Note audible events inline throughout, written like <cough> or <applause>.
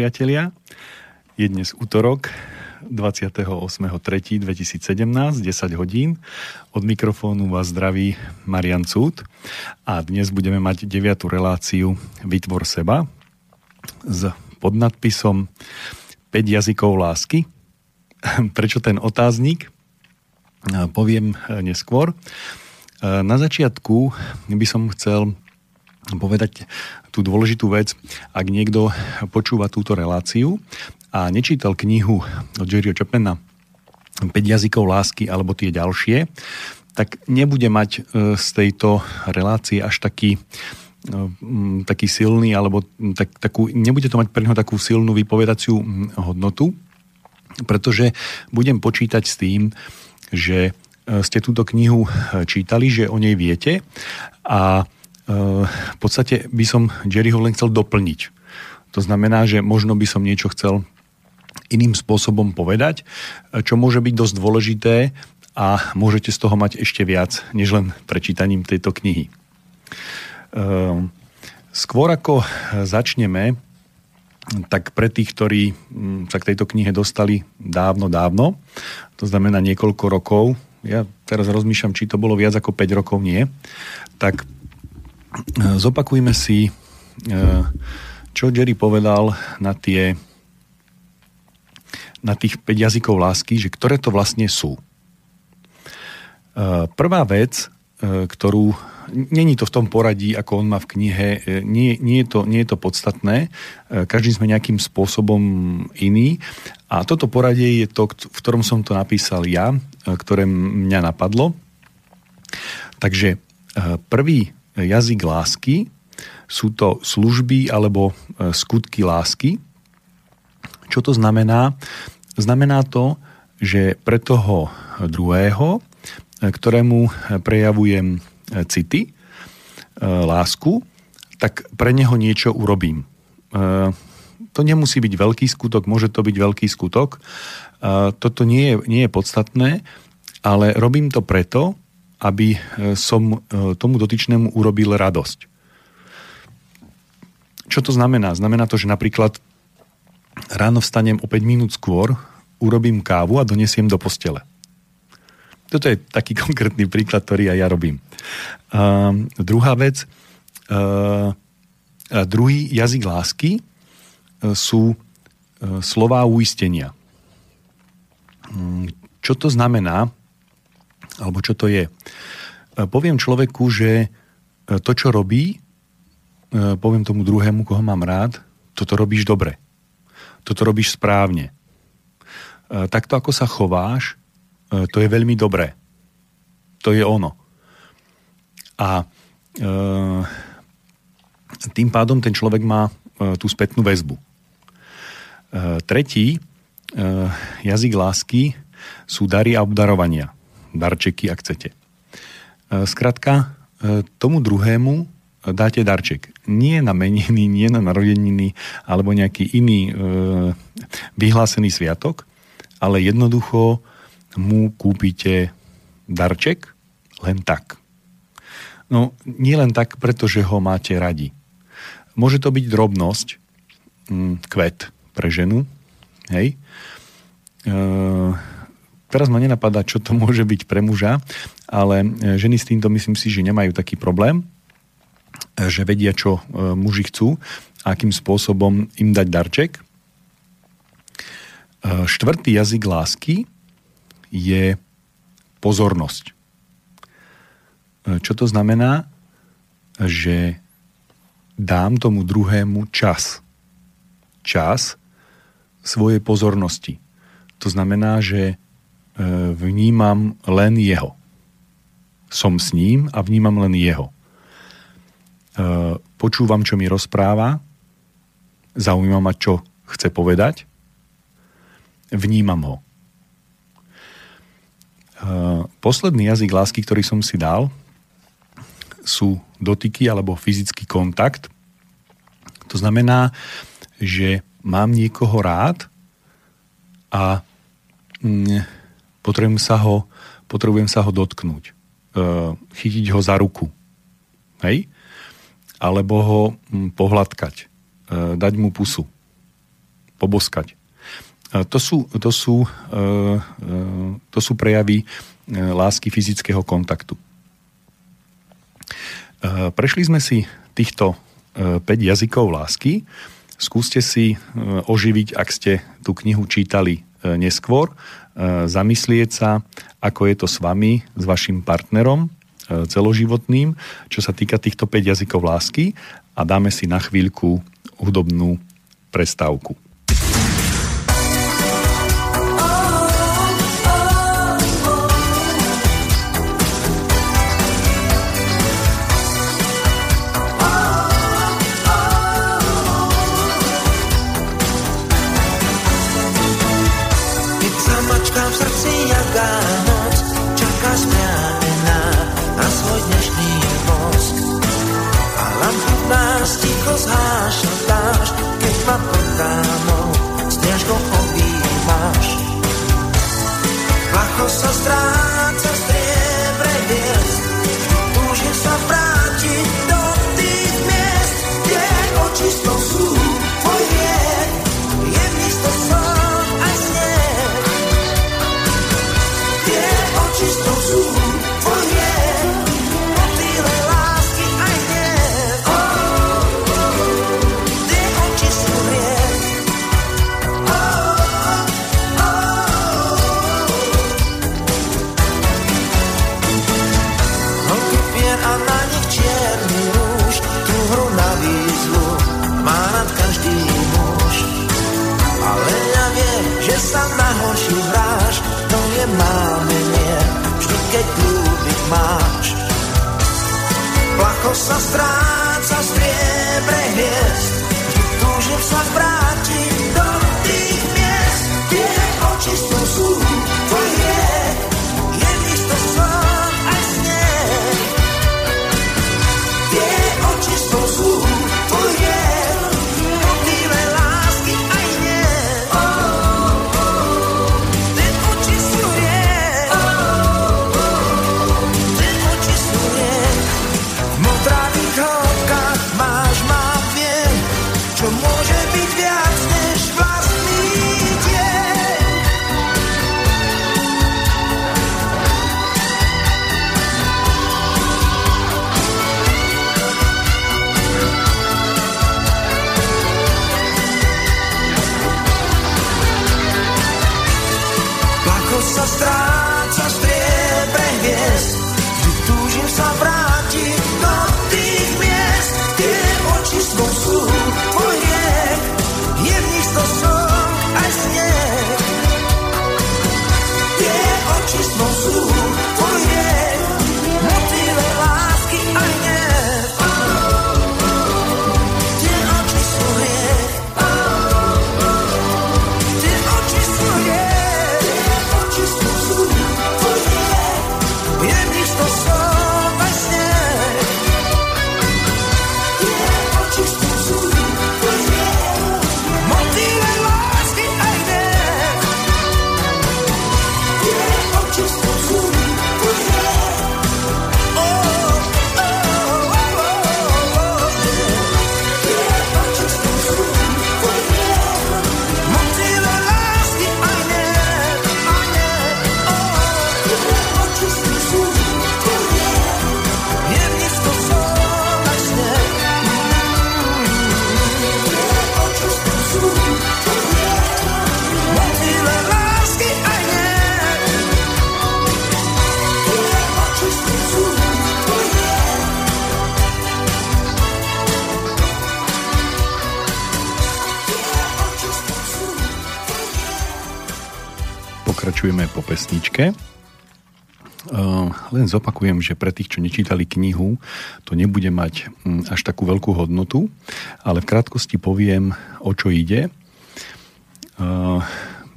Priatelia. Je dnes útorok 28.3.2017, 10 hodín. Od mikrofónu vás zdraví Marian Cúd a dnes budeme mať deviatú reláciu Vytvor seba s podnadpisom 5 jazykov lásky. Prečo ten otáznik? Poviem neskôr. Na začiatku by som chcel povedať tú dôležitú vec, ak niekto počúva túto reláciu a nečítal knihu od Jerryho Chapmana 5 jazykov lásky alebo tie ďalšie, tak nebude mať e, z tejto relácie až taký e, taký silný, alebo tak, takú, nebude to mať pre neho takú silnú vypovedaciu hodnotu, pretože budem počítať s tým, že e, ste túto knihu čítali, že o nej viete a v podstate by som Jerryho len chcel doplniť. To znamená, že možno by som niečo chcel iným spôsobom povedať, čo môže byť dosť dôležité a môžete z toho mať ešte viac, než len prečítaním tejto knihy. Ehm, skôr ako začneme, tak pre tých, ktorí mm, sa k tejto knihe dostali dávno, dávno, to znamená niekoľko rokov, ja teraz rozmýšľam, či to bolo viac ako 5 rokov, nie, tak Zopakujme si, e, čo Jerry povedal na tie na tých 5 jazykov lásky, že ktoré to vlastne sú. E, prvá vec, e, ktorú není to v tom poradí, ako on má v knihe, nie, nie, je, to, nie je to podstatné, každý sme nejakým spôsobom iný a toto poradie je to, v ktorom som to napísal ja, ktoré mňa napadlo. Takže prvý jazyk lásky, sú to služby alebo e, skutky lásky. Čo to znamená? Znamená to, že pre toho druhého, e, ktorému prejavujem e, city, lásku, tak pre neho niečo urobím. To nemusí byť veľký skutok, môže to byť veľký skutok. Toto nie je, nie je podstatné, ale robím to preto, aby e, som e, tomu dotyčnému urobil radosť. Čo to znamená? Znamená to, že napríklad ráno vstanem o 5 minút skôr, urobím kávu a donesiem do postele. Toto je taký <laughs> konkrétny príklad, ktorý aj ja robím. Uh, druhá vec, uh, druhý jazyk lásky uh, sú uh, slová uistenia. Um, čo to znamená? Alebo čo to je. E, poviem človeku, že e, to, čo robí, e, poviem tomu druhému, koho mám rád, toto robíš dobre. Toto robíš správne. Takto, ako sa chováš, to je veľmi dobré. To je ono. A tým pádom ten človek má tú spätnú väzbu. Tretí jazyk lásky sú dary a obdarovania darčeky, ak chcete. E, skrátka, e, tomu druhému dáte darček. Nie na meniny, nie na narodeniny alebo nejaký iný e, vyhlásený sviatok, ale jednoducho mu kúpite darček len tak. No, nie len tak, pretože ho máte radi. Môže to byť drobnosť, mm, kvet pre ženu, hej, e, Teraz ma nenapadá, čo to môže byť pre muža, ale e, ženy s týmto myslím si, že nemajú taký problém, e, že vedia, čo e, muži chcú a akým spôsobom im dať darček. Štvrtý jazyk lásky je pozornosť. Čo to znamená? Že dám tomu druhému čas. Čas svojej pozornosti. To znamená, že vnímam len jeho. Som s ním a vnímam len jeho. E, počúvam, čo mi rozpráva, zaujíma ma, čo chce povedať, vnímam ho. E, posledný jazyk lásky, ktorý som si dal, sú dotyky alebo fyzický kontakt. To znamená, že mám niekoho rád a mm, potrebujem sa ho, potrebujem sa ho dotknúť. E, chytiť ho za ruku. Hej? Alebo ho hm, pohľadkať. E, dať mu pusu. poboskať. To sú, to sú, to sú prejavy lásky fyzického kontaktu. Prešli sme si týchto 5 jazykov lásky. Skúste si oživiť, ak ste tú knihu čítali neskôr, zamyslieť sa, ako je to s vami, s vašim partnerom celoživotným, čo sa týka týchto 5 jazykov lásky a dáme si na chvíľku hudobnú prestávku. Pesničke. Len zopakujem, že pre tých, čo nečítali knihu, to nebude mať mm, až takú veľkú hodnotu, ale v krátkosti poviem, o čo ide.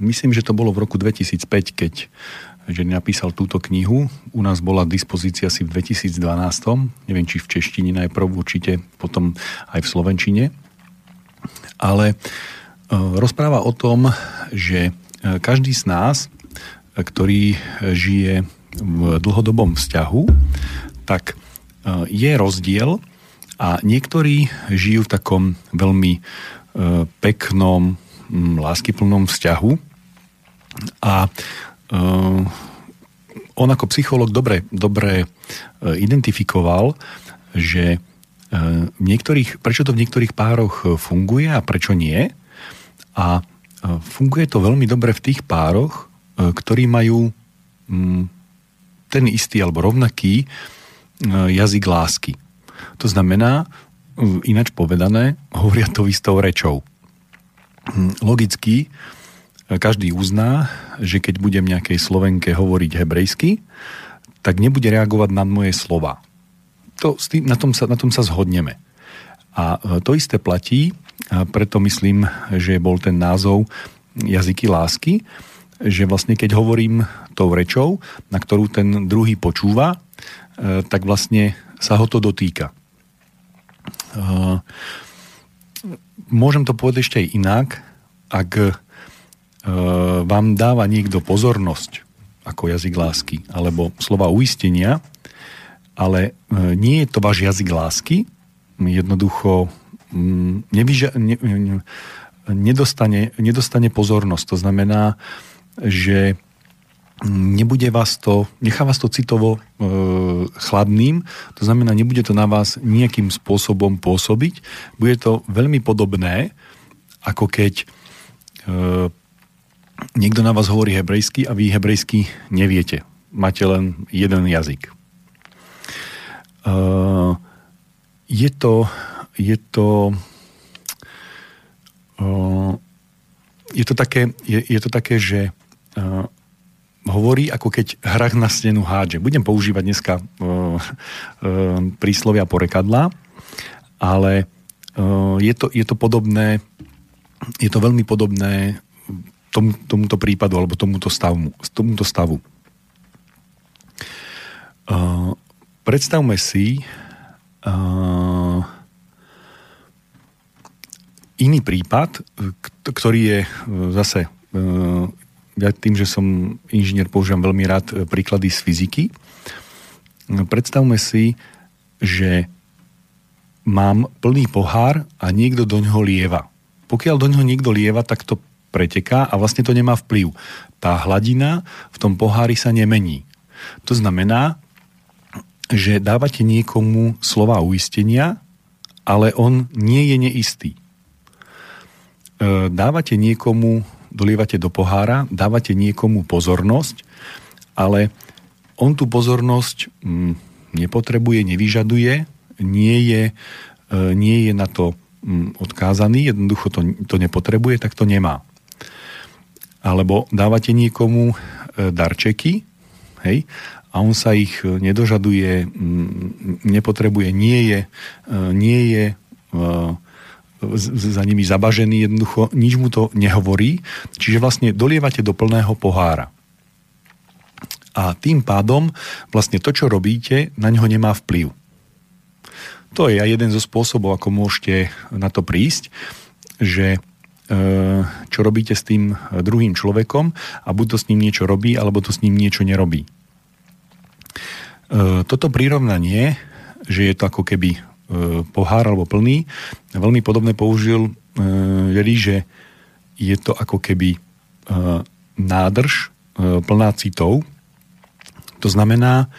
Myslím, že to bolo v roku 2005, keď že napísal túto knihu. U nás bola dispozícia asi v 2012. Neviem, či v češtine najprv, určite potom aj v slovenčine. Ale rozpráva o tom, že každý z nás ktorý žije v dlhodobom vzťahu, tak e, je rozdiel a niektorí žijú v takom veľmi e, peknom, láskyplnom vzťahu a on ako psycholog dobre, dobre identifikoval, že v niektorých, prečo to v niektorých pároch funguje a prečo nie. A funguje to veľmi dobre v tých pároch, ktorí majú ten istý alebo rovnaký jazyk lásky. To znamená, ináč povedané, <laughs> hovoria to istou rečou. Hm, logicky, každý uzná, že keď budem nejakej Slovenke hovoriť hebrejsky, tak nebude reagovať na moje slova. To, na, tom sa, na tom sa zhodneme. A e, to isté platí, a preto myslím, že bol ten názov jazyky lásky, že vlastne keď hovorím tou rečou, na ktorú ten druhý počúva, e, tak vlastne sa ho to dotýka. Uh, môžem to povedať ešte aj inak, ak uh, vám dáva niekto pozornosť ako jazyk lásky, alebo slova uistenia, ale nie je to váš jazyk lásky, jednoducho um, nevyža- ne, ne, nedostane, nedostane pozornosť. To znamená, že nebude vás to, nechá vás to citovo e, chladným, to znamená, nebude to na vás nejakým spôsobom pôsobiť. Bude to veľmi podobné, ako keď e, niekto na vás hovorí hebrejsky a vy hebrejsky neviete. Máte len jeden jazyk. E, je to, je to e, je to také, je, je to také že e, hovorí, ako keď hrách na stenu hádže. Budem používať dneska uh, uh, príslovia porekadla, ale uh, je, to, je to podobné, je to veľmi podobné tom, tomuto prípadu alebo tomuto stavu. Tomuto stavu. Uh, predstavme si uh, iný prípad, ktorý je zase ja tým, že som inžinier, používam veľmi rád e, príklady z fyziky. Predstavme si, že mám plný pohár a niekto do ňoho lieva. Pokiaľ do ňoho niekto lieva, tak to preteká a vlastne to nemá vplyv. Tá hladina v tom pohári sa nemení. To znamená, že dávate niekomu slova uistenia, ale on nie je neistý. E, dávate niekomu dolievate do pohára, dávate niekomu pozornosť, ale on tú pozornosť mm, nepotrebuje, nevyžaduje, nie je, e, nie je na to mm, odkázaný, jednoducho to, to nepotrebuje, tak to nemá. Alebo dávate niekomu e, darčeky, hej, a on sa ich nedožaduje, mm, nepotrebuje, nie je, e, nie je za nimi zabažený, jednoducho nič mu to nehovorí, čiže vlastne dolievate do plného pohára. A tým pádom vlastne to, čo robíte, na neho nemá vplyv. To je aj jeden zo spôsobov, ako môžete na to prísť, že e, čo robíte s tým druhým človekom a buď to s ním niečo robí, alebo to s ním niečo nerobí. E, toto prirovnanie, že je to ako keby pohár alebo plný. Veľmi podobné použil Jeli, že je to ako keby e, nádrž e, plná citov. To znamená,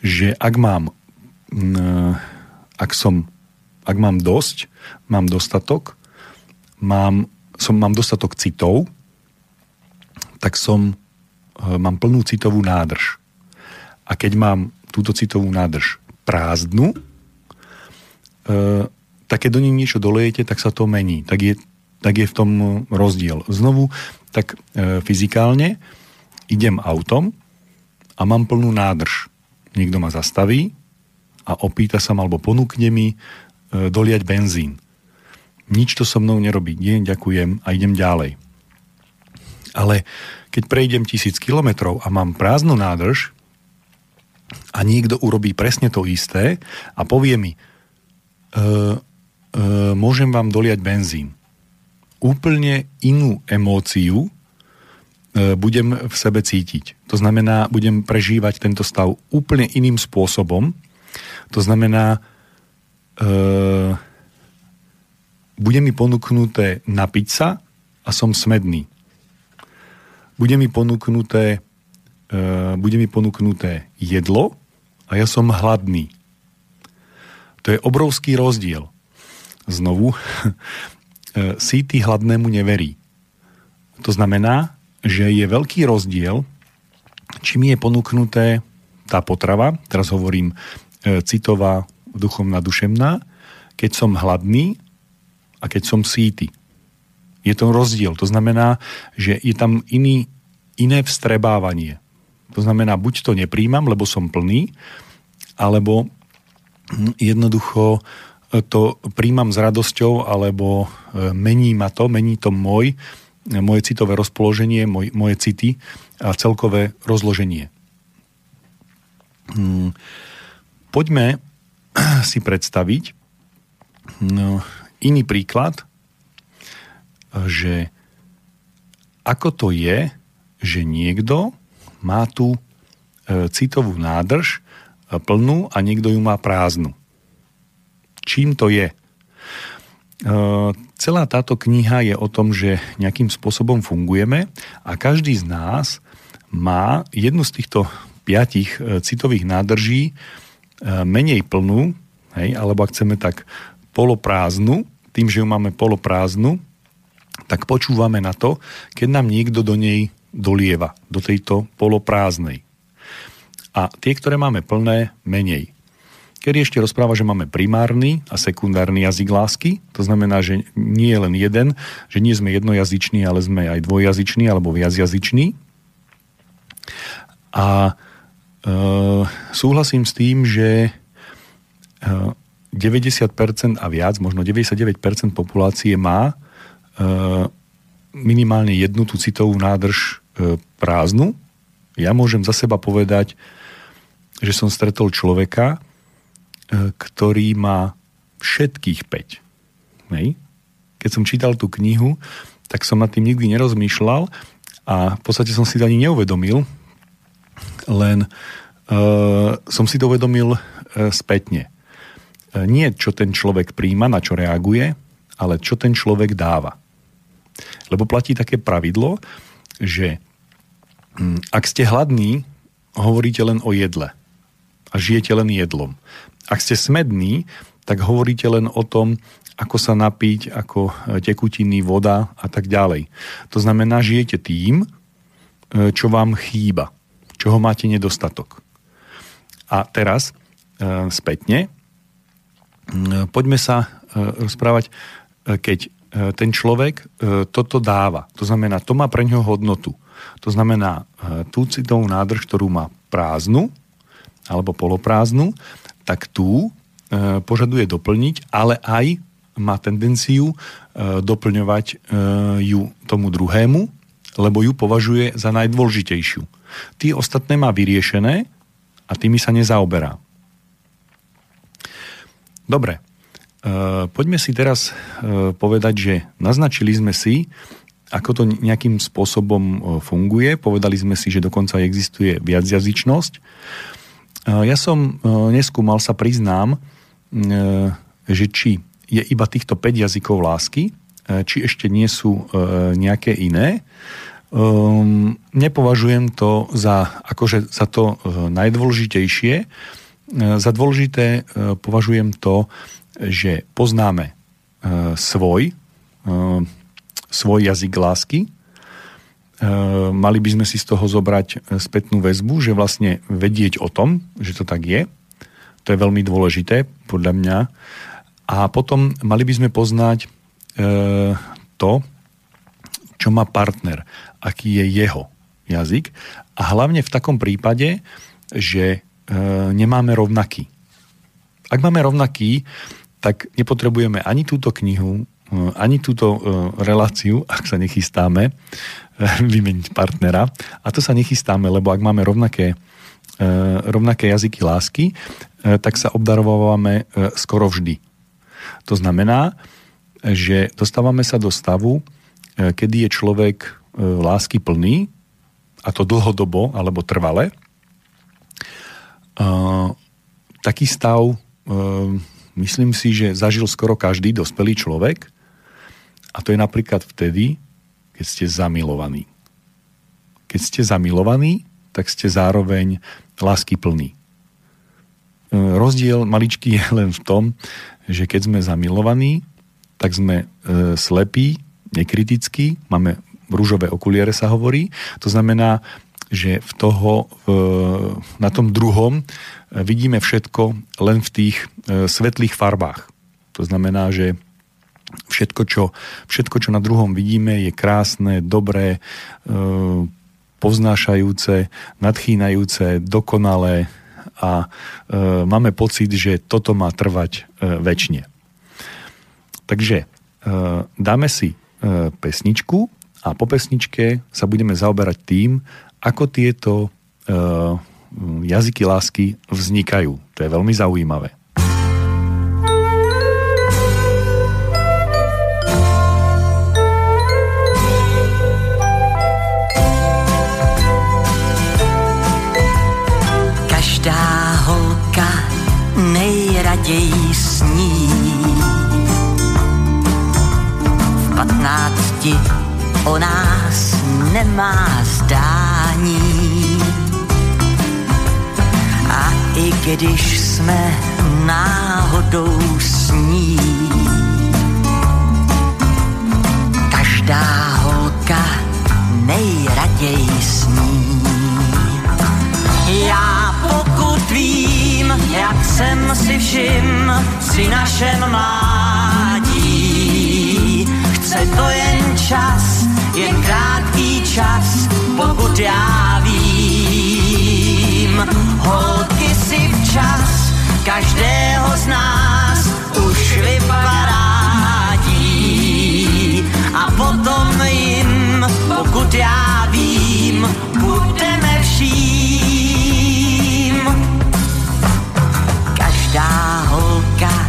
že ak mám ak som ak mám dosť, mám dostatok, mám, som, mám dostatok citov, tak som, mám plnú citovú nádrž. A keď mám túto citovú nádrž prázdnu, E, tak keď do nej niečo dolejete, tak sa to mení. Tak je, tak je v tom rozdiel. Znovu, tak e, fyzikálne idem autom a mám plnú nádrž. Niekto ma zastaví a opýta sa ma, alebo ponúkne mi e, doliať benzín. Nič to so mnou nerobí. Nie, ďakujem a idem ďalej. Ale keď prejdem tisíc kilometrov a mám prázdnu nádrž a niekto urobí presne to isté a povie mi, môžem vám doliať benzín. Úplne inú emóciu e, budem v sebe cítiť. To znamená, budem prežívať tento stav úplne iným spôsobom. To znamená, e, bude mi ponúknuté napiť sa a som smedný. Bude mi ponúknuté, e, bude mi ponúknuté jedlo a ja som hladný. To je obrovský rozdiel. Znovu, <laughs> síty hladnému neverí. To znamená, že je veľký rozdiel, či mi je ponúknuté tá potrava, teraz hovorím e, citová, duchovná, dušemná, keď som hladný a keď som síty. Je to rozdiel. To znamená, že je tam iný, iné vstrebávanie. To znamená, buď to nepríjmam, lebo som plný, alebo jednoducho e, to príjmam s radosťou, alebo e, mení ma to, mení to môj, moje citové rozpoloženie, moj, moje city a celkové rozloženie. Hm, poďme <clears throat> si predstaviť no, iný príklad, že ako to je, že niekto má tú e, citovú nádrž e, plnú a niekto ju má prázdnu. Čím to je? E, celá táto kniha je o tom, že nejakým spôsobom fungujeme a každý z nás má jednu z týchto piatich citových nádrží menej plnú, hej, alebo ak chceme tak poloprázdnu, tým, že ju máme poloprázdnu, tak počúvame na to, keď nám niekto do nej dolieva, do tejto poloprázdnej. A tie, ktoré máme plné, menej. Keď ešte rozpráva, že máme primárny a sekundárny jazyk lásky, to znamená, že nie je len jeden, že nie sme jednojazyční, ale sme aj dvojjazyční alebo viacjazyční. A e, súhlasím s tým, že e, 90% a viac, možno 99% populácie má E, minimálne jednu tú citovú nádrž e, prázdnu. Ja môžem za seba povedať, že som stretol človeka, e, ktorý má všetkých 5. Hej? Keď som čítal tú knihu, tak som nad tým nikdy nerozmýšľal a v podstate som si to ani neuvedomil, len uh, som si to uvedomil uh, spätne. Uh, nie, čo ten človek príjma, na čo reaguje, ale čo ten človek dáva. Lebo platí také pravidlo, že mm, ak ste hladní, hovoríte len o jedle a žijete len jedlom. Ak ste smední, tak hovoríte len o tom, ako sa napiť, ako e, tekutiny, voda a tak ďalej. To znamená, žijete tým, e, čo vám chýba, čoho máte nedostatok. A teraz e, spätne, poďme sa rozprávať, keď ten človek toto dáva. To znamená, to má pre ňoho hodnotu. To znamená, tú citovú nádrž, ktorú má prázdnu alebo poloprázdnu, tak tú požaduje doplniť, ale aj má tendenciu doplňovať ju tomu druhému, lebo ju považuje za najdôležitejšiu. Tí ostatné má vyriešené a tými sa nezaoberá. Dobre, poďme si teraz povedať, že naznačili sme si, ako to nejakým spôsobom funguje. Povedali sme si, že dokonca existuje viacjazyčnosť. Ja som neskúmal, sa priznám, že či je iba týchto 5 jazykov lásky, či ešte nie sú nejaké iné. Ehm, nepovažujem to za, akože za to najdôležitejšie. Za dôležité považujem to, že poznáme svoj, svoj jazyk lásky, mali by sme si z toho zobrať spätnú väzbu, že vlastne vedieť o tom, že to tak je, to je veľmi dôležité podľa mňa. A potom mali by sme poznať to, čo má partner, aký je jeho jazyk a hlavne v takom prípade, že nemáme rovnaký. Ak máme rovnaký, tak nepotrebujeme ani túto knihu, eh, ani túto eh, reláciu, ak sa nechystáme eh, <laughs> vymeniť partnera. A to sa nechystáme, lebo ak máme rovnaké, rovnaké jazyky lásky, tak sa obdarovávame skoro vždy. To znamená, že dostávame sa do stavu, kedy je človek lásky plný, a to dlhodobo alebo trvale. Taký stav myslím si, že zažil skoro každý dospelý človek. A to je napríklad vtedy, keď ste zamilovaní. Keď ste zamilovaní, tak ste zároveň lásky plný. E, rozdiel maličký je len v tom, že keď sme zamilovaní, tak sme e, slepí, nekritickí, máme rúžové okuliare sa hovorí. To znamená, že v toho, na tom druhom e, vidíme všetko len v tých e, svetlých farbách. To znamená, že všetko čo, všetko, čo na druhom vidíme, je krásne, dobré, poznášajúce, nadchýnajúce, dokonalé a máme pocit, že toto má trvať väčšine. Takže dáme si pesničku a po pesničke sa budeme zaoberať tým, ako tieto jazyky lásky vznikajú. To je veľmi zaujímavé. Patnácti o nás nemá zdání. A i když jsme náhodou s ní, každá holka nejraději sní. Já pokud vím, jak jsem si všim, si našem mládí, chce to jen čas, jen krátký čas, pokud já vím. Holky si včas každého z nás už vyparádí a potom jim, pokud já vím, budeme vším. Každá holka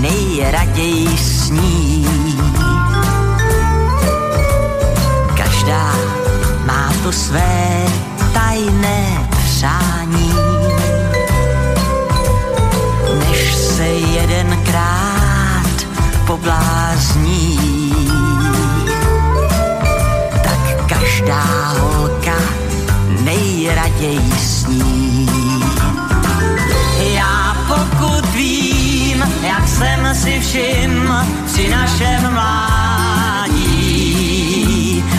nejraději sní poblázní, tak každá holka nejraději sní. Já pokud vím, jak jsem si všim při našem mládí,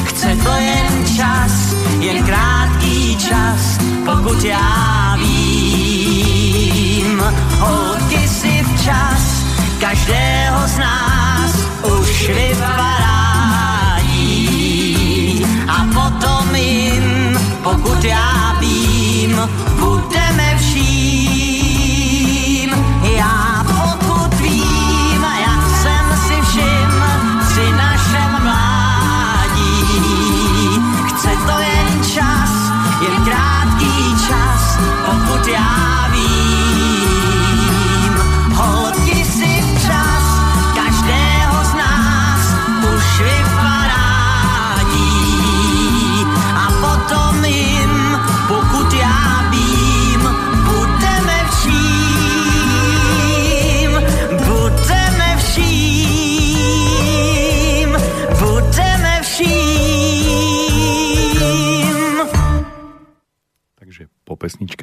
chce to jen čas, jen krátký čas, pokud já vím. Holky si včas každého z nás už vyparádí a potom jim, pokud já vím, budeme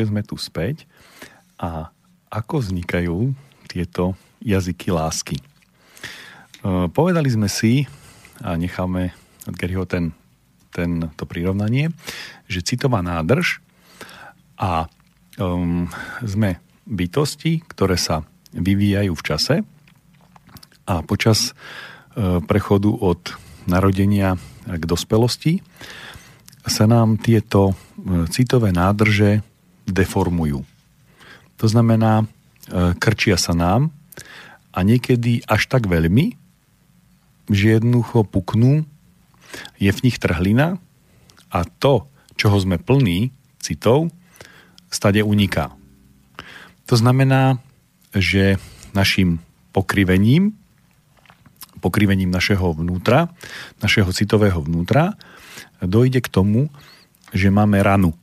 po pesničke sme tu späť a ako vznikajú tieto jazyky lásky. E, povedali sme si, a necháme od Garyho ten, ten, to prirovnanie, že citová nádrž a um, sme bytosti, ktoré sa vyvíjajú v čase a počas uh, prechodu od narodenia k dospelosti sa nám tieto e, citové nádrže deformujú. To znamená, e, krčia sa nám a niekedy až tak veľmi, že jednoducho puknú, je v nich trhlina a to, čoho sme plní citov, stade uniká. To znamená, že našim pokrivením, pokrivením našeho vnútra, našeho citového vnútra, dojde k tomu, že máme ranu.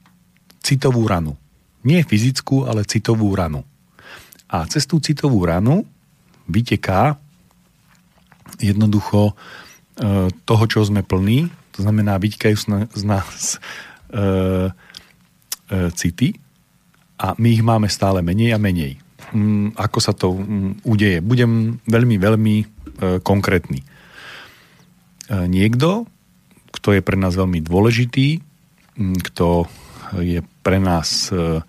Citovú ranu. Nie fyzickú, ale citovú ranu. A cez tú citovú ranu vyteká jednoducho e, toho, čo sme plní, to znamená, vytikajú z nás e, e, city a my ich máme stále menej a menej. Mm, ako sa to mm, udeje? Budem veľmi, veľmi e, konkrétny. E, niekto, kto je pre nás veľmi dôležitý, mm, kto je pre nás e,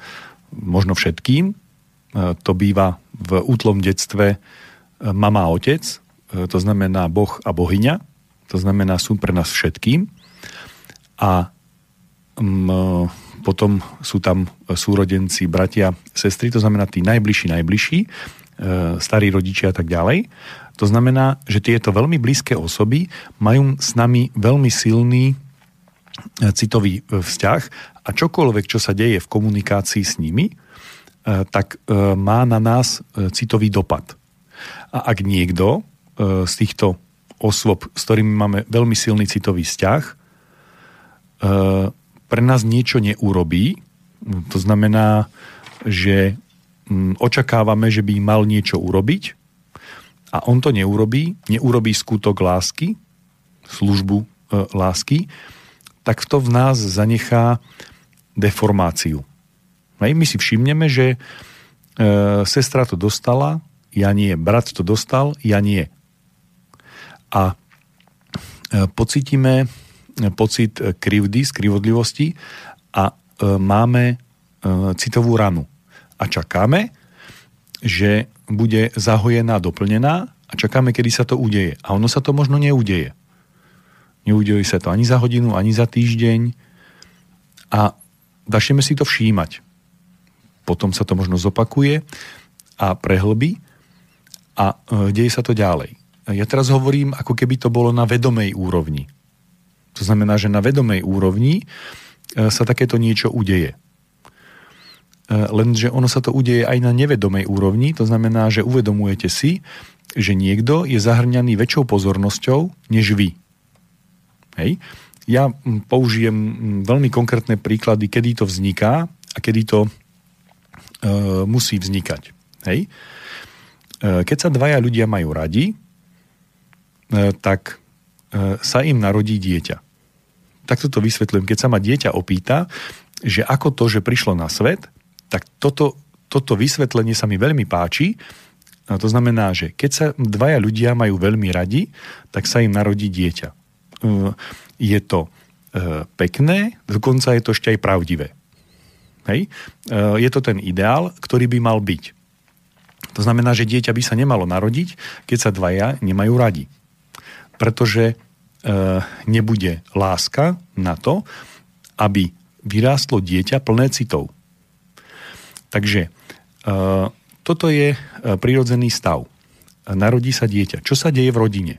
možno všetkým, e, to býva v útlom detstve e, mama a otec, to znamená Boh a bohyňa, to znamená sú pre nás všetkým a m, potom sú tam súrodenci, bratia, sestry, to znamená tí najbližší, najbližší, starí rodičia a tak ďalej. To znamená, že tieto veľmi blízke osoby majú s nami veľmi silný citový e, vzťah a čokoľvek, čo sa deje v komunikácii s nimi, tak má na nás citový dopad. A ak niekto z týchto osôb, s ktorými máme veľmi silný citový vzťah, pre nás niečo neurobí. To znamená, že očakávame, že by mal niečo urobiť a on to neurobí, neurobí skutok lásky, službu e, lásky, tak to v nás zanechá deformáciu. Hej, my si všimneme, že e, sestra to dostala, ja nie, brat to dostal, ja nie. A e, pocítime pocit krivdy, skrivodlivosti a e, máme e, citovú ranu. A čakáme, že bude zahojená, doplnená a čakáme, kedy sa to udeje. A ono sa to možno neudeje. Neudeje sa to ani za hodinu, ani za týždeň a začneme si to všímať. Potom sa to možno zopakuje a prehlbí a e, deje sa to ďalej. Ja teraz hovorím, ako keby to bolo na vedomej úrovni. To znamená, že na vedomej úrovni e, sa takéto niečo udeje. E, lenže ono sa to udeje aj na nevedomej úrovni, to znamená, že uvedomujete si, že niekto je zahrňaný väčšou pozornosťou než vy. Hej? Ja použijem veľmi konkrétne príklady, kedy to vzniká a kedy to e, musí vznikať. Hej? E, keď sa dvaja ľudia majú radi, e, tak e, sa im narodí dieťa takto to vysvetľujem. Keď sa ma dieťa opýta, že ako to, že prišlo na svet, tak toto, toto vysvetlenie sa mi veľmi páči. A to znamená, že keď sa dvaja ľudia majú veľmi radi, tak sa im narodí dieťa. Je to e, pekné, dokonca je to ešte aj pravdivé. Hej? E, je to ten ideál, ktorý by mal byť. To znamená, že dieťa by sa nemalo narodiť, keď sa dvaja nemajú radi. Pretože E, nebude láska na to, aby vyrástlo dieťa plné citov. Takže toto je prirodzený stav. Narodí sa dieťa. Čo sa deje v rodine?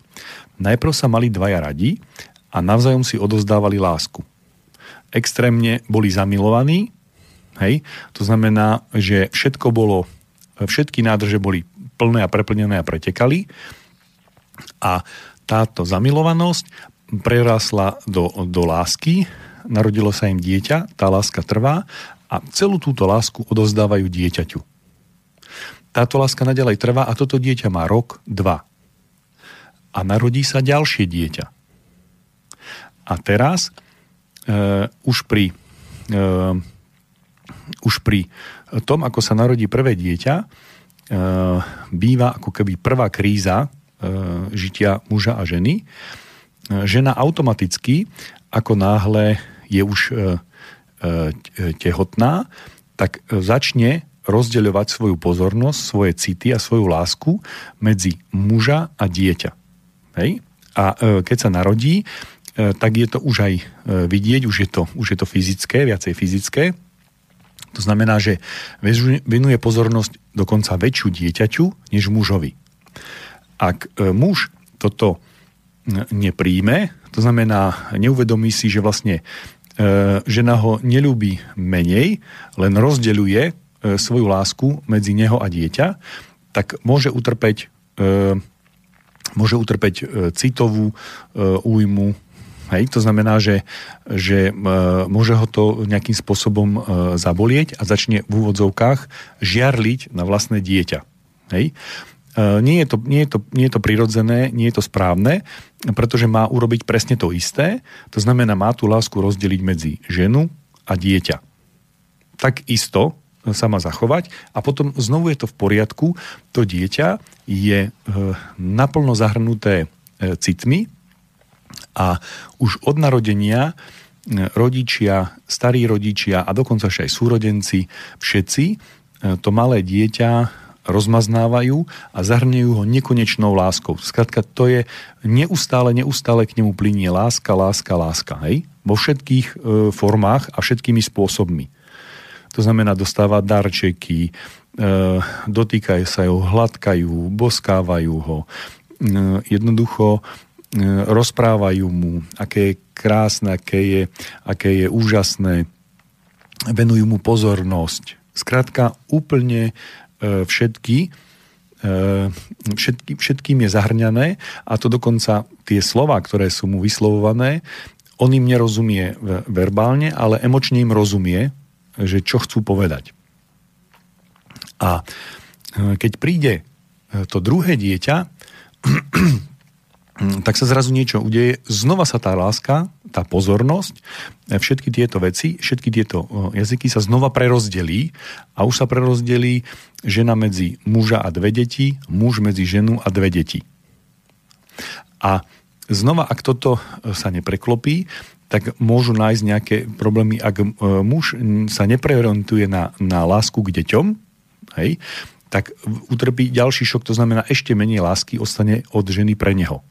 Najprv sa mali dvaja radi a navzájom si odozdávali lásku. Extrémne boli zamilovaní, hej? to znamená, že všetko bolo, všetky nádrže boli plné a preplnené a pretekali a táto zamilovanosť prerásla do, do lásky, narodilo sa im dieťa, tá láska trvá a celú túto lásku odozdávajú dieťaťu. Táto láska nadalej trvá a toto dieťa má rok, dva. A narodí sa ďalšie dieťa. A teraz e, už pri e, už pri tom, ako sa narodí prvé dieťa, e, býva ako keby prvá kríza E, žitia muža a ženy. E, žena automaticky, ako náhle je už e, tehotná, tak začne rozdeľovať svoju pozornosť, svoje city a svoju lásku medzi muža a dieťa. Hej? A keď sa narodí, tak je to už aj vidieť, už je to, už je to fyzické, viacej fyzické. To znamená, že venuje pozornosť dokonca väčšiu dieťaťu než mužovi. Ak e, muž toto nepríjme, to znamená, neuvedomí si, že vlastne e, žena ho nelúbi menej, len rozdeľuje e, svoju lásku medzi neho a dieťa, tak môže utrpeť, môže utrpeť citovú újmu, Hej, to znamená, že, že môže ho to nejakým spôsobom zabolieť a začne v úvodzovkách žiarliť na vlastné dieťa. Hej? nie je, to, nie, je to, nie je to prirodzené, nie je to správne, pretože má urobiť presne to isté. To znamená, má tú lásku rozdeliť medzi ženu a dieťa. Tak isto sa má zachovať a potom znovu je to v poriadku. To dieťa je naplno zahrnuté citmi a už od narodenia rodičia, starí rodičia a dokonca aj súrodenci, všetci to malé dieťa rozmaznávajú a zahrňujú ho nekonečnou láskou. Skrátka, to je neustále, neustále k nemu plinie láska, láska, láska. Hej? Vo všetkých e, formách a všetkými spôsobmi. To znamená, dostáva darčeky, e, dotýkajú sa ho, hladkajú, boskávajú ho, e, jednoducho e, rozprávajú mu, aké je krásne, aké je, aké je úžasné, venujú mu pozornosť. Skrátka, úplne všetky, všetky, všetkým je zahrňané a to dokonca tie slova, ktoré sú mu vyslovované, on im nerozumie verbálne, ale emočne im rozumie, že čo chcú povedať. A e, keď príde to druhé dieťa, <clears throat> tak sa zrazu niečo udeje. Znova sa tá láska, tá pozornosť, e, všetky tieto veci, všetky tieto jazyky sa znova prerozdelí a už sa prerozdelí žena medzi muža a dve deti, muž medzi ženu a dve deti. A znova, ak toto e, sa nepreklopí, tak môžu nájsť nejaké problémy, ak e, muž sa nepreorientuje na, na lásku k deťom, hej, tak utrpí ďalší šok, to znamená ešte menej lásky ostane od ženy pre neho.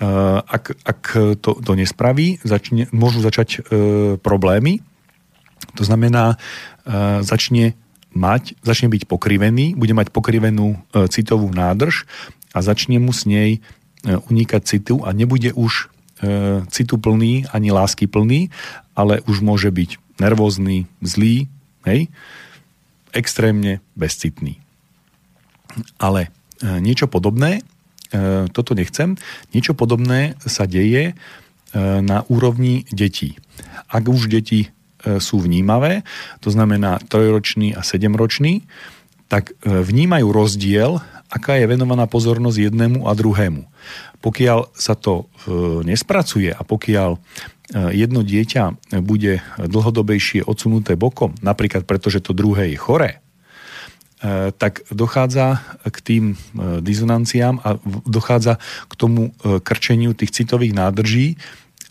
Eh, ak, ak to, to nespraví, začne, môžu začať e, problémy. To znamená, e, začne mať, začne byť pokrivený, bude mať pokrivenú e, citovú nádrž a začne mu s nej e, unikať citu a nebude už e, citu plný ani lásky plný, ale už môže byť nervózny, zlý, hej, extrémne bezcitný. Ale e, niečo podobné E, toto nechcem. Niečo podobné sa deje e, na úrovni detí. Ak už deti e, sú vnímavé, to znamená trojročný a sedemročný, tak vnímajú rozdiel, aká je venovaná pozornosť jednému a druhému. Pokiaľ sa to nespracuje a pokiaľ jedno dieťa bude dlhodobejšie odsunuté bokom, napríklad preto, že to druhé je choré, E, tak dochádza k tým e, dizonanciám a dochádza k tomu e, krčeniu tých citových nádrží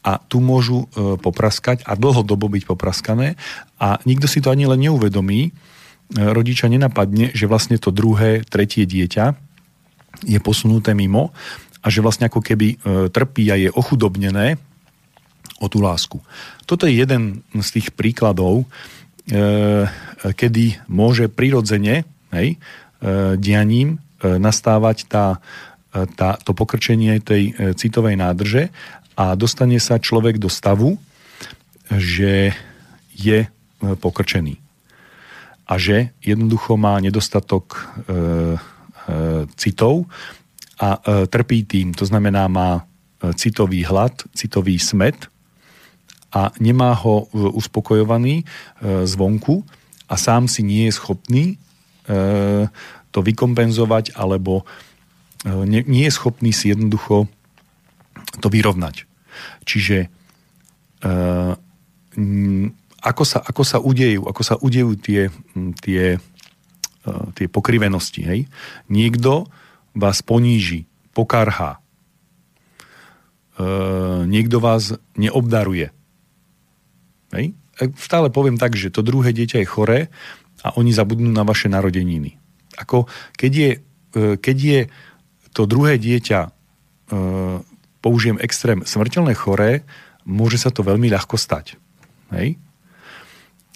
a tu môžu popraskať a dlhodobo byť popraskané a nikto si to ani len neuvedomí. Rodiča nenapadne, že vlastne to druhé, tretie dieťa je posunuté mimo a že vlastne ako keby trpí a je ochudobnené o tú lásku. Toto je jeden z tých príkladov, kedy môže prirodzene hej, e, dianím e, nastávať tá, e, tá, to pokrčenie tej citovej nádrže a dostane sa človek do stavu, že je pokrčený. A že jednoducho má nedostatok e, e, citov a e, trpí tým. To znamená, má citový hlad, citový smet a nemá ho uspokojovaný e, zvonku a sám si nie je schopný E, to vykompenzovať, alebo e, nie je schopný si jednoducho to vyrovnať. Čiže e, ako sa, ako sa udejú, ako sa udejú tie, tie, tie pokrivenosti. Hej? Niekto vás poníži, pokarhá. Niekto vás neobdaruje. Hej? Stále poviem tak, že to druhé dieťa je choré a oni zabudnú na vaše narodeniny. Ako keď je, e, keď je to druhé dieťa, e, použijem extrém, smrteľné choré, môže sa to veľmi ľahko stať. Hej?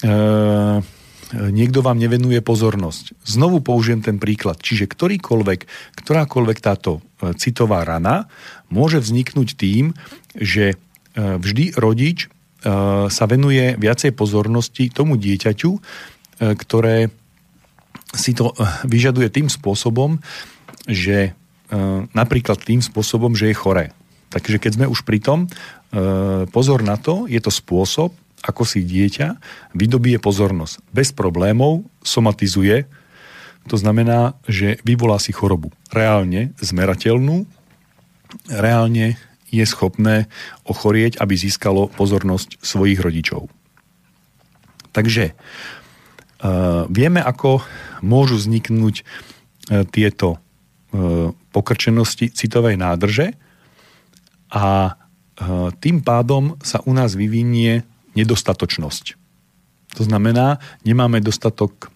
E, niekto vám nevenuje pozornosť. Znovu použijem ten príklad. Čiže ktorýkoľvek, ktorákoľvek táto citová rana môže vzniknúť tým, že vždy rodič sa venuje viacej pozornosti tomu dieťaťu, E, ktoré si to e, vyžaduje tým spôsobom, že e, napríklad tým spôsobom, že je choré. Takže keď sme už pri tom, pozor na to, je to spôsob, ako si dieťa vydobije pozornosť. Bez problémov somatizuje To znamená, že vyvolá si chorobu reálne zmerateľnú, reálne je schopné ochorieť, aby získalo pozornosť svojich rodičov. Takže uh, vieme, ako môžu vzniknúť uh, tieto uh, pokrčenosti citovej nádrže a tým pádom sa u nás vyvinie nedostatočnosť. To znamená, nemáme dostatok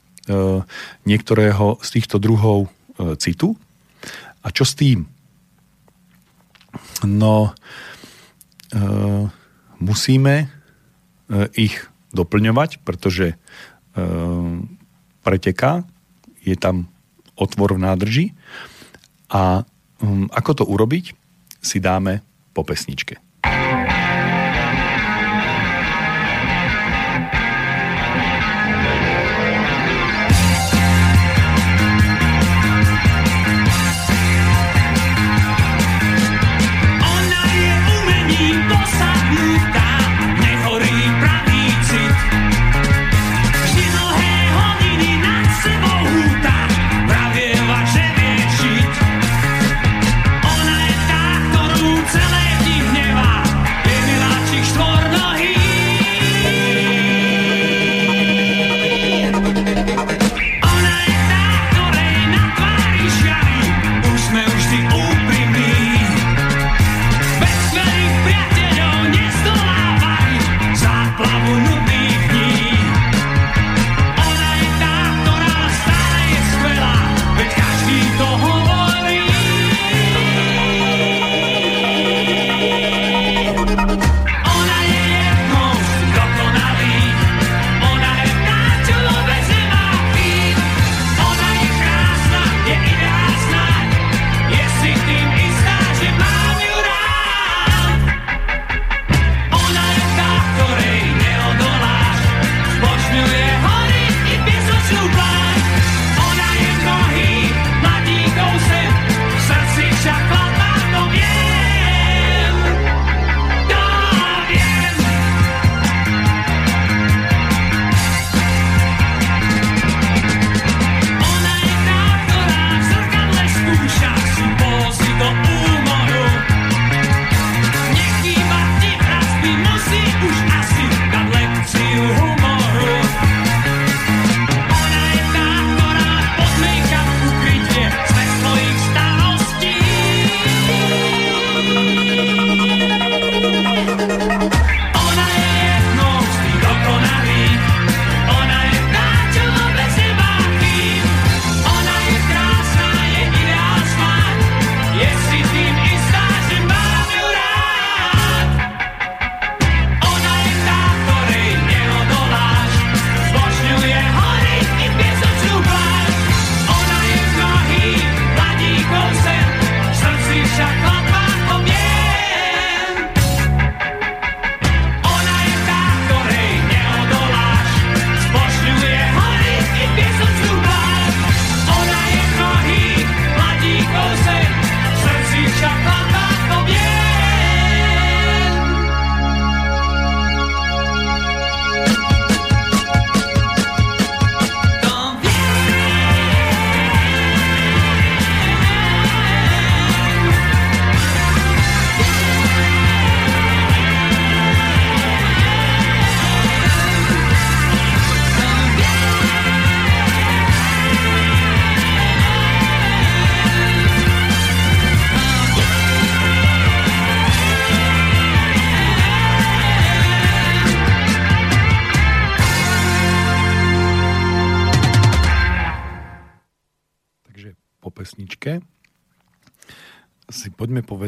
niektorého z týchto druhov citu. A čo s tým? No, e, musíme e, ich doplňovať, pretože e, preteká, je tam otvor v nádrži a um, ako to urobiť, si dáme po pesničke.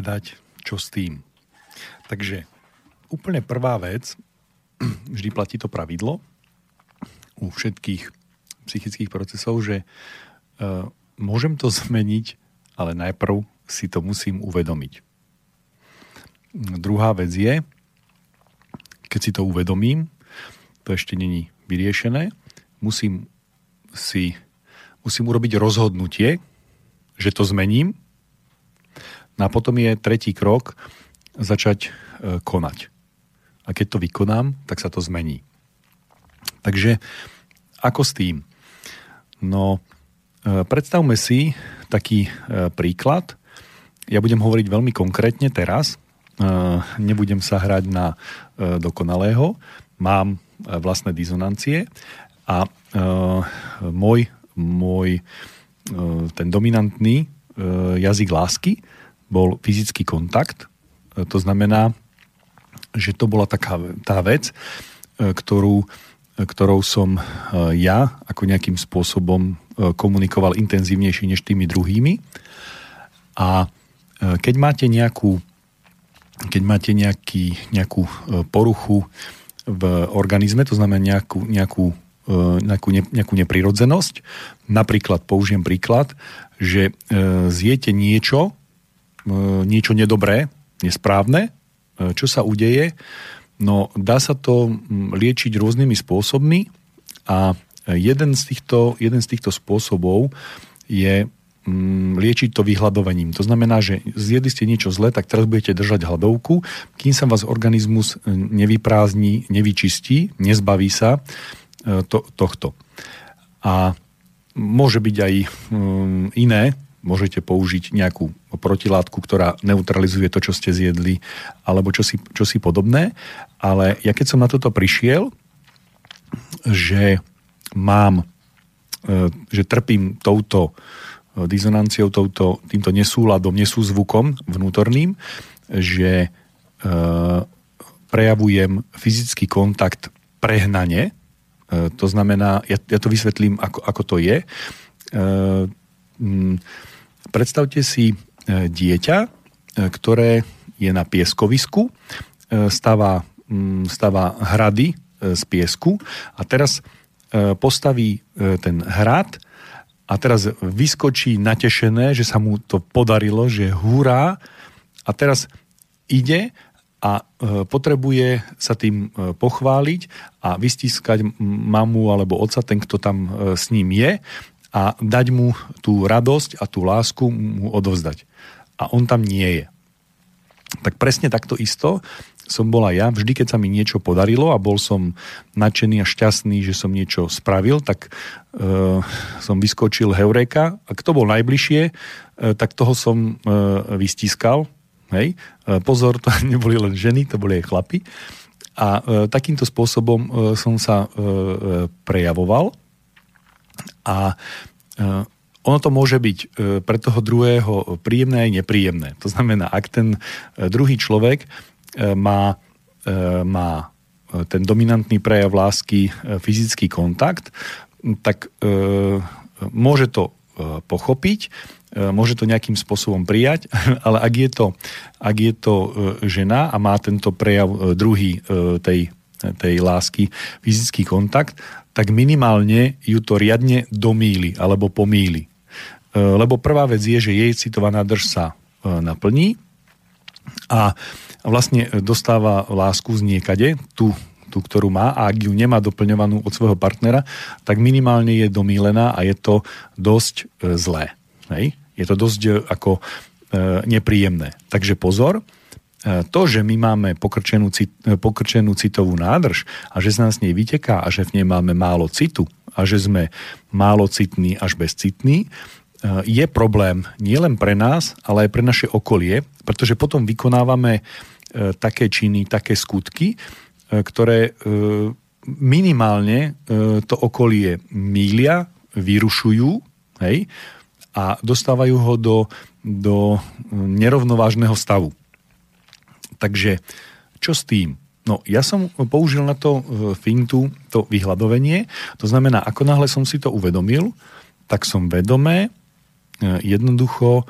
Povedať, čo s tým. Takže úplne prvá vec, <clears throat> vždy platí to pravidlo u všetkých psychických procesov, že uh, môžem to <laughs> zmeniť, ale najprv si to musím uvedomiť. Druhá vec je, keď si to uvedomím, to ešte není vyriešené, musím si musím urobiť rozhodnutie, že to zmením No a potom je tretí krok začať e, konať. A keď to vykonám, tak sa to zmení. Takže ako s tým? No, predstavme si taký príklad. Ja budem hovoriť veľmi konkrétne teraz. Nebudem sa hrať na dokonalého. Mám vlastné disonancie a môj, môj ten dominantný jazyk lásky bol fyzický kontakt. To znamená, že to bola taká tá vec, ktorú ktorou som e, ja ako nejakým spôsobom e, komunikoval intenzívnejšie než tými druhými. A e, keď máte nejakú, keď máte nejaký, nejakú poruchu v organizme, to znamená nejakú, nejakú, nejakú, ne, nejakú neprirodzenosť, napríklad použijem príklad, že zjete niečo, niečo nedobré, nesprávne, čo sa udeje, No dá sa to liečiť rôznymi spôsobmi a jeden z týchto, jeden z týchto spôsobov je liečiť to vyhľadovaním. To znamená, že zjedli ste niečo zle, tak teraz budete držať hladovku, kým sa vás organizmus e, nevyprázdni, nevyčistí, nezbaví sa e, to, tohto. A môže byť aj iné môžete použiť nejakú protilátku, ktorá neutralizuje to, čo ste zjedli, alebo čo si, čo si podobné. Ale ja keď som na toto prišiel, že mám, e, že trpím touto e, dizonanciou, touto, týmto nesúladom, nesúzvukom vnútorným, že e, prejavujem fyzický kontakt prehnane, to znamená, ja, ja to vysvetlím, ako, ako to je. Predstavte si e, dieťa, e, ktoré je na pieskovisku, e, stáva, mm, stáva hrady z piesku a teraz postaví ten hrad a teraz vyskočí natešené, že sa mu to podarilo, že hurá a teraz ide a potrebuje sa tým pochváliť a vystískať mamu alebo oca, ten, kto tam s ním je a dať mu tú radosť a tú lásku mu odovzdať. A on tam nie je. Tak presne takto isto som bola ja. Vždy, keď sa mi niečo podarilo a bol som nadšený a šťastný, že som niečo spravil, tak e, som vyskočil heureka a kto bol najbližšie, e, tak toho som e, vystískal. Hej? E, pozor, to <laughs> neboli len ženy, to boli aj chlapi. A e, takýmto spôsobom e, som sa e, e prejavoval a e, ono to môže byť e, pre toho druhého príjemné aj nepríjemné. To znamená, ak ten e, druhý človek má, má ten dominantný prejav lásky fyzický kontakt, tak môže to pochopiť, môže to nejakým spôsobom prijať, <laughs> ale ak je to, ak je to žena a má tento prejav druhý tej, tej lásky, fyzický kontakt, tak minimálne ju to riadne domíli alebo pomíli. E, lebo prvá vec je, že jej citová nádrž sa e, naplní a vlastne dostáva lásku z niekade, tú, tú, ktorú má a ak ju nemá doplňovanú od svojho partnera, tak minimálne je domílená a je to dosť e, zlé. Hej? Je to dosť ako nepríjemné. Takže pozor, to, že my máme pokrčenú, cit, e, pokrčenú citovú nádrž a že z nás nej vyteká a že v nej máme málo citu a že sme málo citní až bezcitní, e, je problém nielen pre nás, ale aj pre naše okolie, pretože potom vykonávame také činy, také skutky, ktoré minimálne to okolie mília, vyrušujú hej, a dostávajú ho do, do nerovnovážneho stavu. Takže čo s tým? No, ja som použil na to e, fintu, to vyhľadovenie. To znamená, ako náhle som si to uvedomil, tak som vedomé, e, jednoducho, e,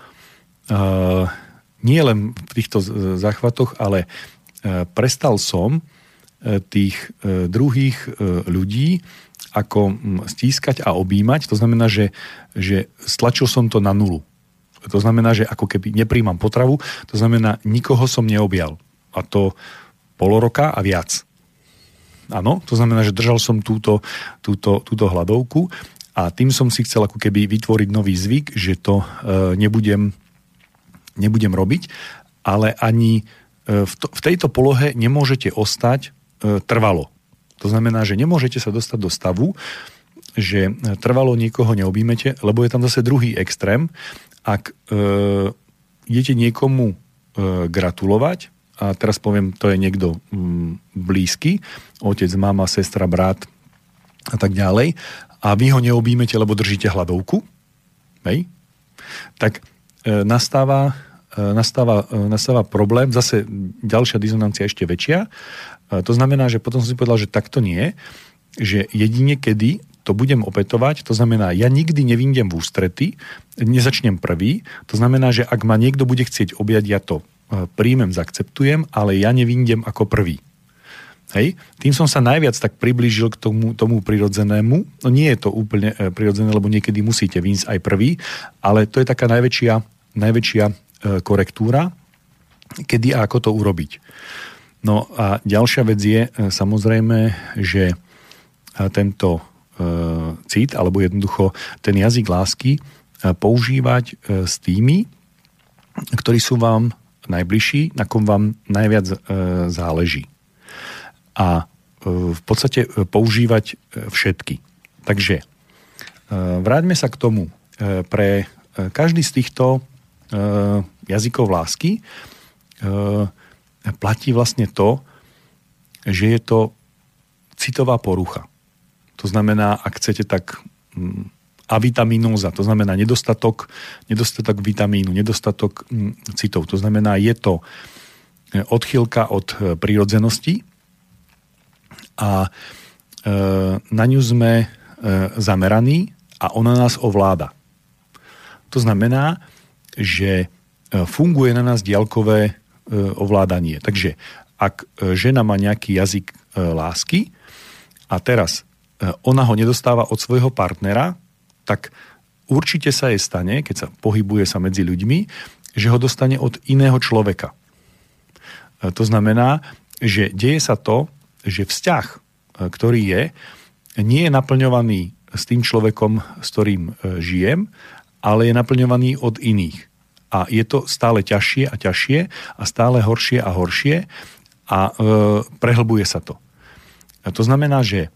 nie len v týchto záchvatoch, ale prestal som tých druhých ľudí ako stískať a objímať. To znamená, že, že stlačil som to na nulu. To znamená, že ako keby nepríjmam potravu, to znamená, nikoho som neobjal. A to pol roka a viac. Áno, to znamená, že držal som túto, túto, túto hladovku a tým som si chcel ako keby vytvoriť nový zvyk, že to e, nebudem, nebudem robiť, ale ani e, v, to, v tejto polohe nemôžete ostať e, trvalo. To znamená, že nemôžete sa dostať do stavu, že trvalo niekoho neobímete, lebo je tam zase druhý extrém. Ak e, idete niekomu e, gratulovať, a teraz poviem, to je niekto mm, blízky, otec, mama, sestra, brat a tak ďalej, a vy ho neobímete, lebo držíte hladovku, hej, tak e, nastáva, e, nastáva, e, nastáva problém, zase ďalšia dizonancia ešte väčšia. E, to znamená, že potom som si povedal, že takto nie, že jedine kedy to budem opätovať, to znamená, ja nikdy nevyndem v ústrety, nezačnem prvý, to znamená, že ak ma niekto bude chcieť objať, ja to e, príjmem, zaakceptujem, ale ja nevyndem ako prvý. Hej? Tým som sa najviac tak priblížil k tomu, tomu prirodzenému. No nie je to úplne e, prirodzené, lebo niekedy musíte výjsť aj prvý, ale to je taká najväčšia, najväčšia e, korektúra, kedy a ako to urobiť. No a ďalšia vec je samozrejme, že tento e, cit, alebo jednoducho ten jazyk lásky e, používať e, s tými, ktorí sú vám najbližší, na kom vám najviac záleží a v podstate používať všetky. Takže vráťme sa k tomu. Pre každý z týchto jazykov lásky platí vlastne to, že je to citová porucha. To znamená, ak chcete tak mm, avitaminóza, to znamená nedostatok, nedostatok vitamínu, nedostatok mm, citov. To znamená, je to odchýlka od prírodzenosti, a e, na ňu sme e, zameraní a ona nás ovláda. To znamená, že e, funguje na nás diaľkové e, ovládanie. Takže ak e, žena má nejaký jazyk e, lásky a teraz e, ona ho nedostáva od svojho partnera, tak určite sa jej stane, keď sa pohybuje sa medzi ľuďmi, že ho dostane od iného človeka. E, to znamená, že deje sa to, že vzťah, e, ktorý je, nie je naplňovaný s tým človekom, s ktorým e, žijem, ale je naplňovaný od iných. A je to stále ťažšie a ťažšie a stále horšie a horšie a e, prehlbuje sa to. A to znamená, že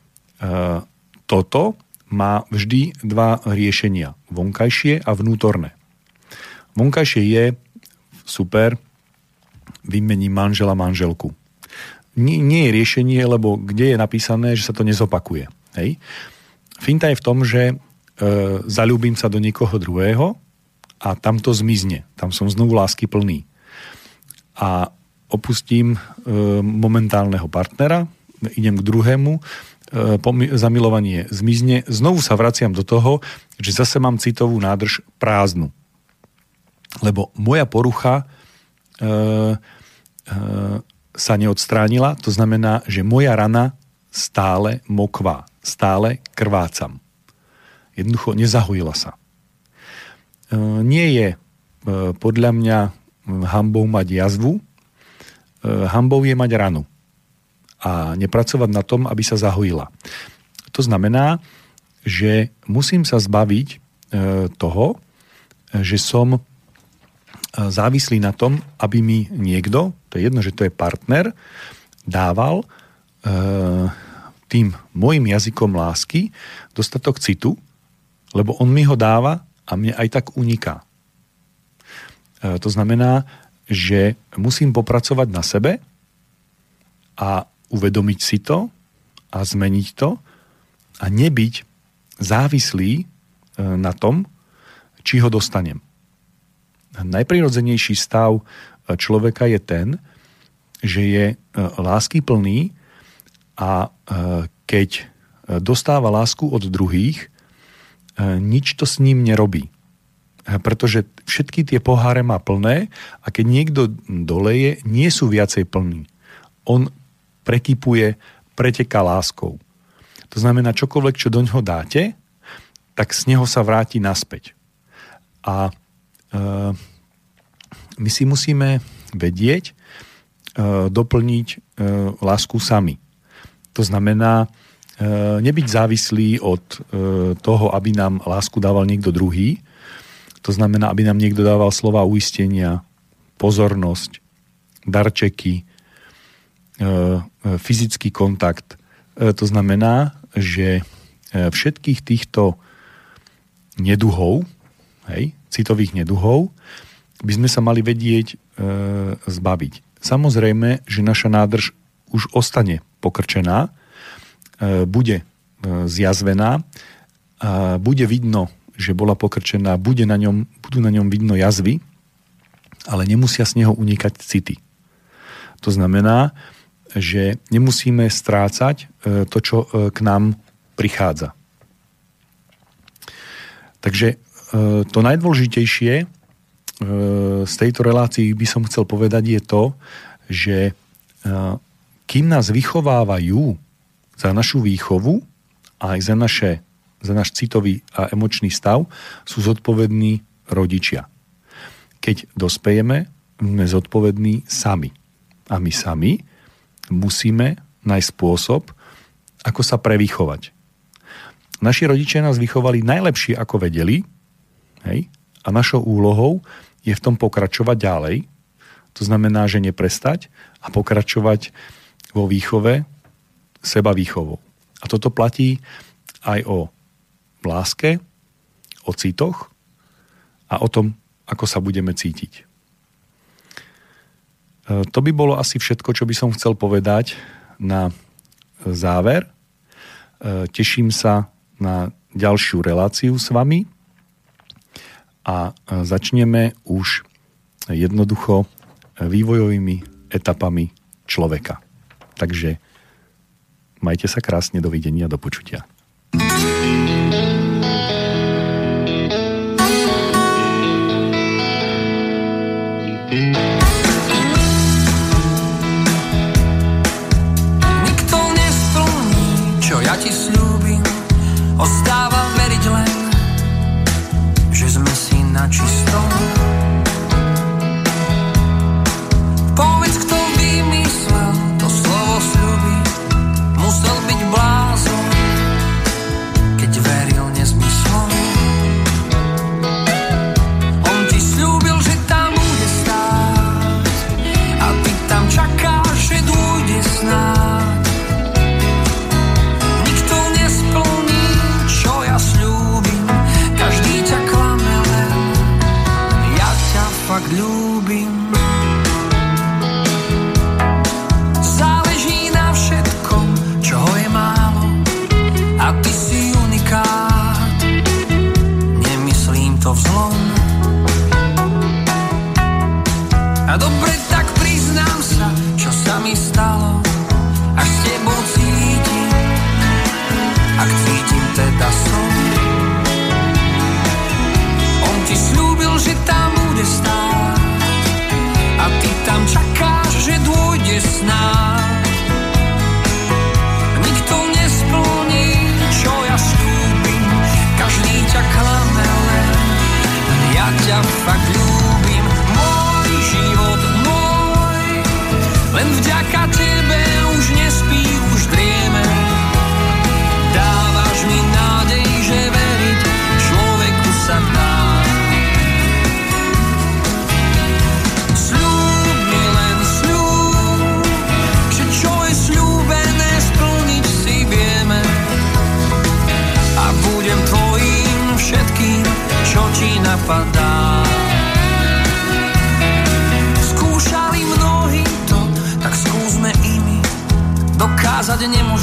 toto má vždy dva riešenia. Vonkajšie a vnútorné. Vonkajšie je super, vymením manžela manželku nie, nie je riešenie, lebo kde je napísané, že sa to nezopakuje. Hej? Finta je v tom, že e, zalúbim sa do niekoho druhého a tam to zmizne. Tam som znovu lásky plný. A opustím e, momentálneho partnera, idem k druhému, e, zamilovanie zmizne, znovu sa vraciam do toho, že zase mám citovú nádrž prázdnu. Lebo moja porucha e, e, sa neodstránila, to znamená, že moja rana stále mokvá, stále krvácam. Jednoducho nezahojila sa. E, nie je e, podľa mňa hambou mať jazvu, e, hambou je mať ranu a nepracovať na tom, aby sa zahojila. To znamená, že musím sa zbaviť toho, že som závislí na tom, aby mi niekto, to je jedno, že to je partner, dával e, tým môjim jazykom lásky dostatok citu, lebo on mi ho dáva a mne aj tak uniká. E, to znamená, že musím popracovať na sebe a uvedomiť si to a zmeniť to a nebyť závislý e, na tom, či ho dostanem najprirodzenejší stav e, človeka je ten, že je e, lásky plný a keď dostáva lásku od druhých, nič to s ním nerobí. Pretože všetky tie poháre má plné a keď niekto doleje, nie sú viacej plní. On prekypuje, preteká láskou. To znamená, čokoľvek, čo do ňoho dáte, tak z neho sa vráti naspäť. A Ehm, my si musíme vedieť ehm, doplniť ehm, lásku sami. To znamená nebyť závislí od toho, aby nám lásku dával niekto druhý. To znamená, aby nám niekto dával slova uistenia, pozornosť, darčeky, fyzický kontakt. To znamená, že všetkých týchto neduhov, hej, citových neduhov, by sme sa mali vedieť e, zbaviť. Samozrejme, že naša nádrž už ostane pokrčená, e, bude e, zjazvená, a bude vidno, že bola pokrčená, bude na ňom, budú na ňom vidno jazvy, ale nemusia z neho unikať city. To znamená, že nemusíme strácať e, to, čo e, k nám prichádza. Takže e, to najdôležitejšie z tejto relácii by som chcel povedať je to, že kým nás vychovávajú za našu výchovu a aj za, naše, za náš citový a emočný stav, sú zodpovední rodičia. Keď dospejeme, sme zodpovední sami. A my sami musíme nájsť spôsob, ako sa prevychovať. Naši rodičia nás vychovali najlepšie, ako vedeli, hej? a našou úlohou je v tom pokračovať ďalej. To znamená, že neprestať a pokračovať vo výchove seba výchovou. A toto platí aj o láske, o citoch a o tom, ako sa budeme cítiť. E, to by bolo asi všetko, čo by som chcel povedať na záver. E, teším sa na ďalšiu reláciu s vami a začneme už jednoducho vývojovými etapami človeka. Takže majte sa krásne, dovidenia, do počutia. thank you Osta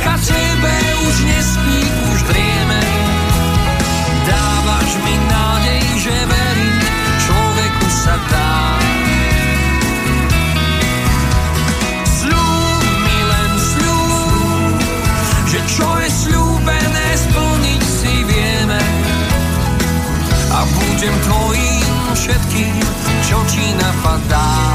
vďaka tebe už nespím, už driemem. Dávaš mi nádej, že verím, človeku sa dá. Sľub mi len sľub, že čo je sľúbené, splniť si vieme. A budem tvojím všetkým, čo ti napadá.